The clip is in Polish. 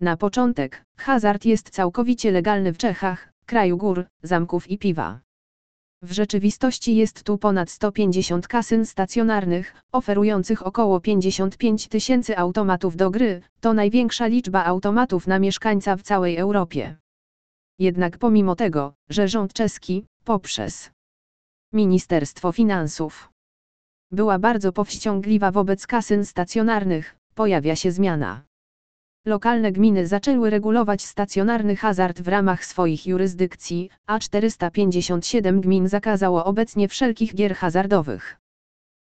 Na początek, hazard jest całkowicie legalny w Czechach, kraju gór, zamków i piwa. W rzeczywistości jest tu ponad 150 kasyn stacjonarnych, oferujących około 55 tysięcy automatów do gry, to największa liczba automatów na mieszkańca w całej Europie. Jednak pomimo tego, że rząd czeski, poprzez Ministerstwo Finansów była bardzo powściągliwa wobec kasyn stacjonarnych, pojawia się zmiana. Lokalne gminy zaczęły regulować stacjonarny hazard w ramach swoich jurysdykcji, a 457 gmin zakazało obecnie wszelkich gier hazardowych.